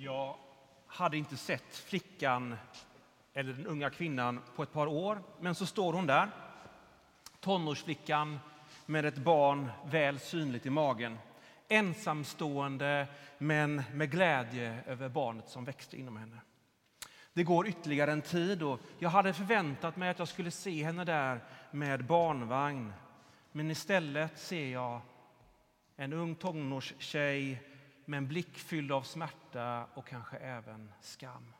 Jag hade inte sett flickan eller den unga kvinnan på ett par år, men så står hon där. Tonårsflickan med ett barn väl synligt i magen. Ensamstående, men med glädje över barnet som växte inom henne. Det går ytterligare en tid och jag hade förväntat mig att jag skulle se henne där med barnvagn. Men istället ser jag en ung tonårstjej med en blick fylld av smärta och kanske även skam.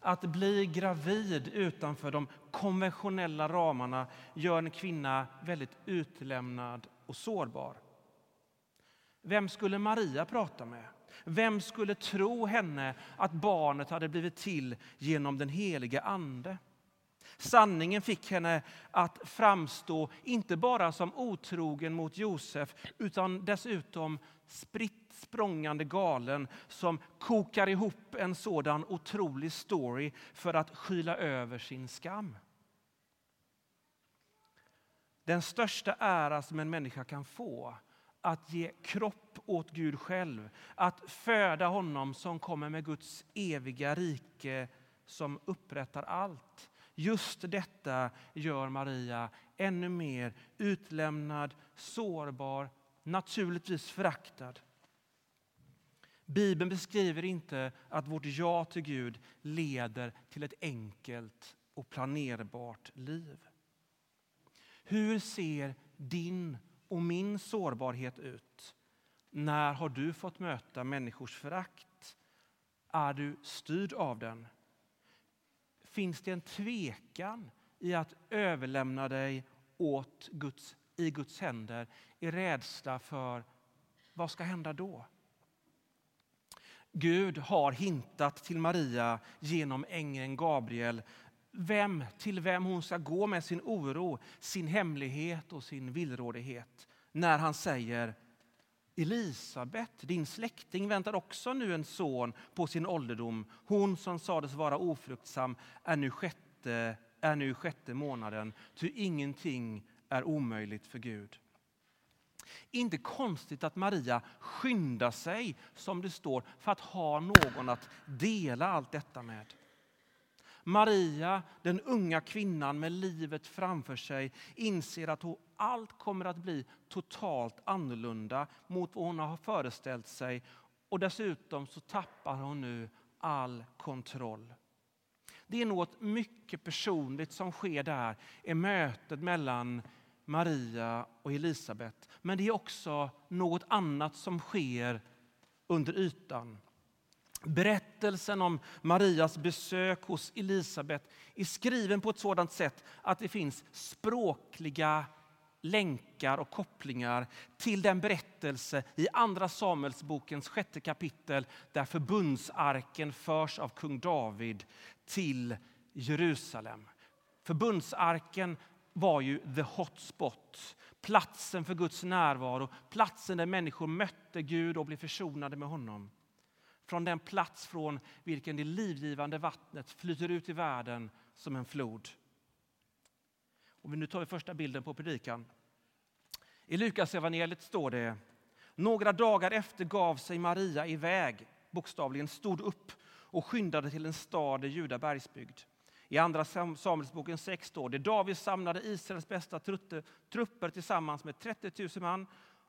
Att bli gravid utanför de konventionella ramarna gör en kvinna väldigt utlämnad och sårbar. Vem skulle Maria prata med? Vem skulle tro henne att barnet hade blivit till genom den helige Ande? Sanningen fick henne att framstå inte bara som otrogen mot Josef utan dessutom spritt språngande galen som kokar ihop en sådan otrolig story för att skyla över sin skam. Den största ära som en människa kan få att ge kropp åt Gud själv, att föda honom som kommer med Guds eviga rike som upprättar allt. Just detta gör Maria ännu mer utlämnad, sårbar, naturligtvis föraktad. Bibeln beskriver inte att vårt ja till Gud leder till ett enkelt och planerbart liv. Hur ser din och min sårbarhet ut? När har du fått möta människors förakt? Är du styrd av den? Finns det en tvekan i att överlämna dig åt Guds, i Guds händer i rädsla för vad ska hända då? Gud har hintat till Maria genom ängeln Gabriel vem, till vem hon ska gå med sin oro, sin hemlighet och sin villrådighet. När han säger Elisabet, din släkting, väntar också nu en son på sin ålderdom. Hon som sades vara ofruktsam är nu sjätte, är nu sjätte månaden, ty ingenting är omöjligt för Gud. Inte konstigt att Maria skyndar sig, som det står, för att ha någon att dela allt detta med. Maria, den unga kvinnan med livet framför sig, inser att allt kommer att bli totalt annorlunda mot vad hon har föreställt sig. Och dessutom så tappar hon nu all kontroll. Det är något mycket personligt som sker där i mötet mellan Maria och Elisabet. Men det är också något annat som sker under ytan. Berättelsen om Marias besök hos Elisabet är skriven på ett sådant sätt att det finns språkliga länkar och kopplingar till den berättelse i Andra Samuelsbokens sjätte kapitel där förbundsarken förs av kung David till Jerusalem. Förbundsarken var ju the hotspot, platsen för Guds närvaro, platsen där människor mötte Gud och blev försonade med honom. Från den plats från vilken det livgivande vattnet flyter ut i världen som en flod. Och nu tar vi första bilden på predikan. I Lukas evangeliet står det några dagar efter gav sig Maria iväg, bokstavligen stod upp och skyndade till en stad i Juda bergsbygd. I Andra Samuelsboken 6 står det David samlade Israels bästa trupper tillsammans med 30 000 man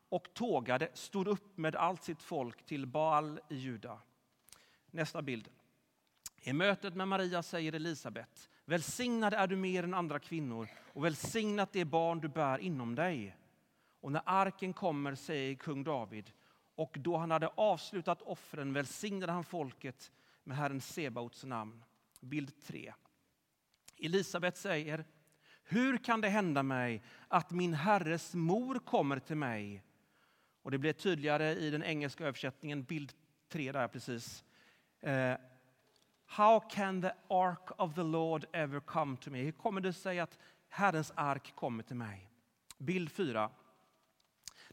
och tågade, stod upp med allt sitt folk till Baal i Juda. Nästa bild. I mötet med Maria säger Elisabet, välsignad är du mer än andra kvinnor och välsignat det barn du bär inom dig. Och när arken kommer säger kung David, och då han hade avslutat offren välsignade han folket med Herren Sebaots namn. Bild 3. Elisabet säger, hur kan det hända mig att min herres mor kommer till mig? Och det blir tydligare i den engelska översättningen, bild 3 där precis. Eh, How can the ark of the Lord ever come to me? Hur kommer det sig att Herrens ark kommer till mig? Bild 4.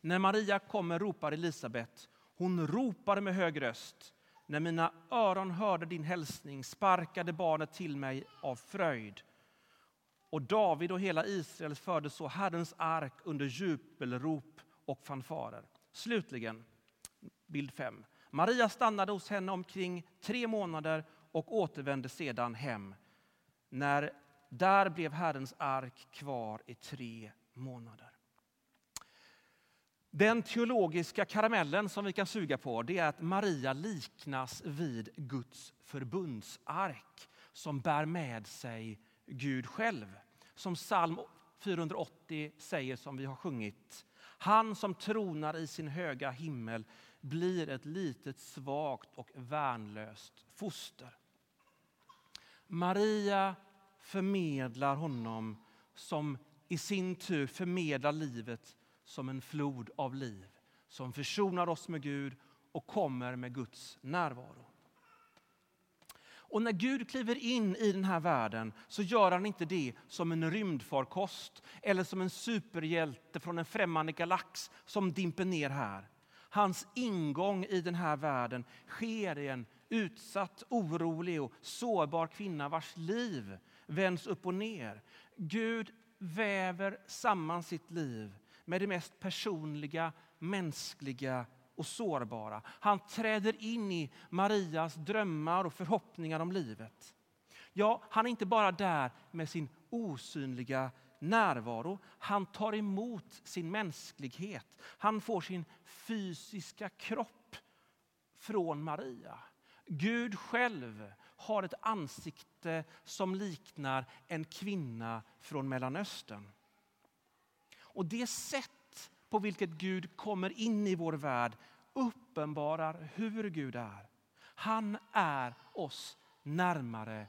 När Maria kommer ropar Elisabet. Hon ropade med hög röst. När mina öron hörde din hälsning sparkade barnet till mig av fröjd. Och David och hela Israel förde så Herrens ark under jubelrop och fanfarer. Slutligen, bild 5. Maria stannade hos henne omkring tre månader och återvände sedan hem. När där blev Herrens ark kvar i tre månader. Den teologiska karamellen som vi kan suga på det är att Maria liknas vid Guds förbundsark som bär med sig Gud själv. Som psalm 480 säger som vi har sjungit. Han som tronar i sin höga himmel blir ett litet svagt och värnlöst foster. Maria förmedlar honom som i sin tur förmedlar livet som en flod av liv som försonar oss med Gud och kommer med Guds närvaro. Och när Gud kliver in i den här världen så gör han inte det som en rymdfarkost eller som en superhjälte från en främmande galax som dimper ner här. Hans ingång i den här världen sker i en utsatt, orolig och sårbar kvinna vars liv vänds upp och ner. Gud väver samman sitt liv med det mest personliga, mänskliga och sårbara. Han träder in i Marias drömmar och förhoppningar om livet. Ja, han är inte bara där med sin osynliga närvaro. Han tar emot sin mänsklighet. Han får sin fysiska kropp från Maria. Gud själv har ett ansikte som liknar en kvinna från Mellanöstern. Och det sätt på vilket Gud kommer in i vår värld uppenbarar hur Gud är. Han är oss närmare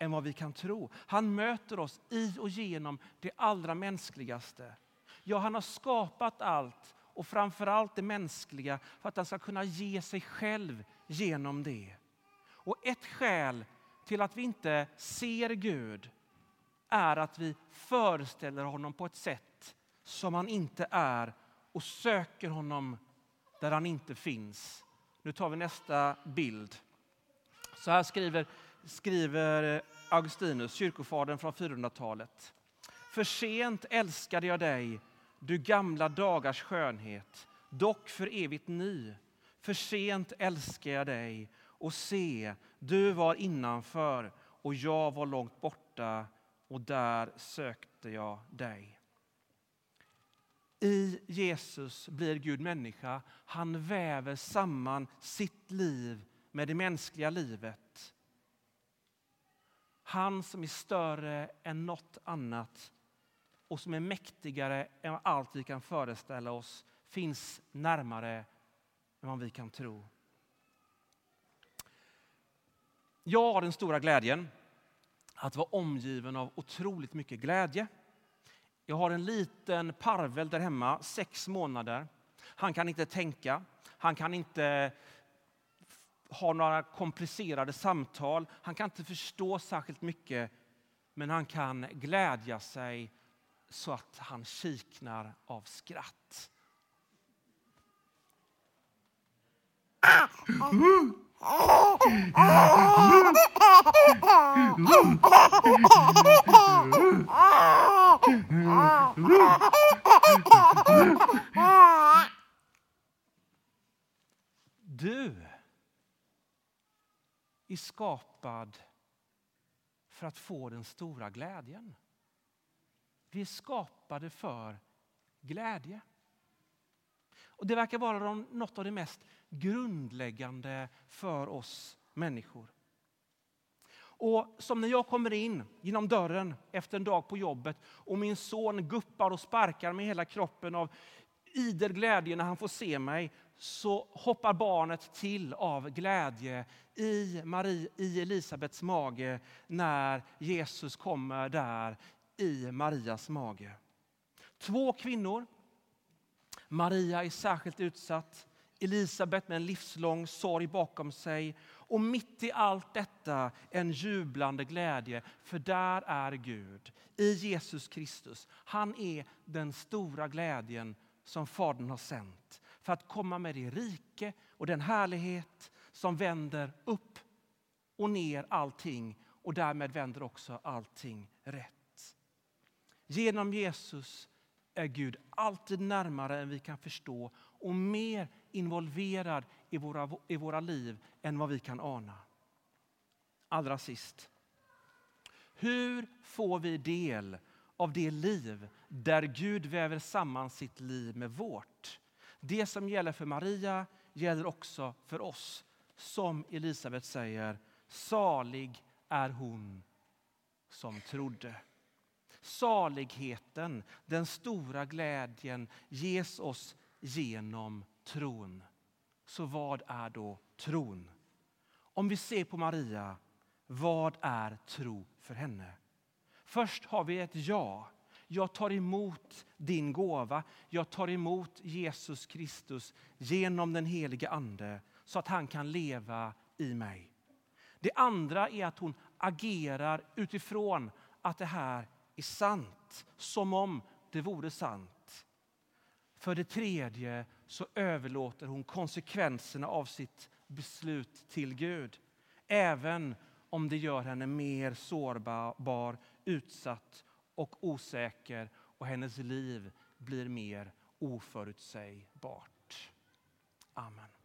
än vad vi kan tro. Han möter oss i och genom det allra mänskligaste. Ja, han har skapat allt och framförallt det mänskliga för att han ska kunna ge sig själv genom det. Och ett skäl till att vi inte ser Gud är att vi föreställer honom på ett sätt som han inte är och söker honom där han inte finns. Nu tar vi nästa bild. Så här skriver, skriver Augustinus, kyrkofadern från 400-talet. För sent älskade jag dig, du gamla dagars skönhet, dock för evigt ny. För sent älskar jag dig och se, du var innanför och jag var långt borta och där sökte jag dig. I Jesus blir Gud människa. Han väver samman sitt liv med det mänskliga livet. Han som är större än något annat och som är mäktigare än allt vi kan föreställa oss finns närmare än vad vi kan tro. Jag har den stora glädjen att vara omgiven av otroligt mycket glädje. Jag har en liten parvel där hemma, sex månader. Han kan inte tänka, han kan inte ha några komplicerade samtal, han kan inte förstå särskilt mycket, men han kan glädja sig så att han kiknar av skratt. Du är skapad för att få den stora glädjen. Vi är skapade för glädje. Och Det verkar vara något av det mest grundläggande för oss människor. Och som när jag kommer in genom dörren efter en dag på jobbet och min son guppar och sparkar med hela kroppen av idel glädje när han får se mig så hoppar barnet till av glädje i, Marie, i Elisabets mage när Jesus kommer där i Marias mage. Två kvinnor. Maria är särskilt utsatt. Elisabet med en livslång sorg bakom sig. Och mitt i allt detta en jublande glädje, för där är Gud i Jesus Kristus. Han är den stora glädjen som Fadern har sänt för att komma med det rike och den härlighet som vänder upp och ner allting och därmed vänder också allting rätt. Genom Jesus är Gud alltid närmare än vi kan förstå och mer involverad i våra, i våra liv än vad vi kan ana. Allra sist. Hur får vi del av det liv där Gud väver samman sitt liv med vårt? Det som gäller för Maria gäller också för oss. Som Elisabet säger, salig är hon som trodde. Saligheten, den stora glädjen ges oss genom tron. Så vad är då tron? Om vi ser på Maria, vad är tro för henne? Först har vi ett ja. Jag tar emot din gåva. Jag tar emot Jesus Kristus genom den helige Ande så att han kan leva i mig. Det andra är att hon agerar utifrån att det här är sant, som om det vore sant. För det tredje så överlåter hon konsekvenserna av sitt beslut till Gud. Även om det gör henne mer sårbar, utsatt och osäker och hennes liv blir mer oförutsägbart. Amen.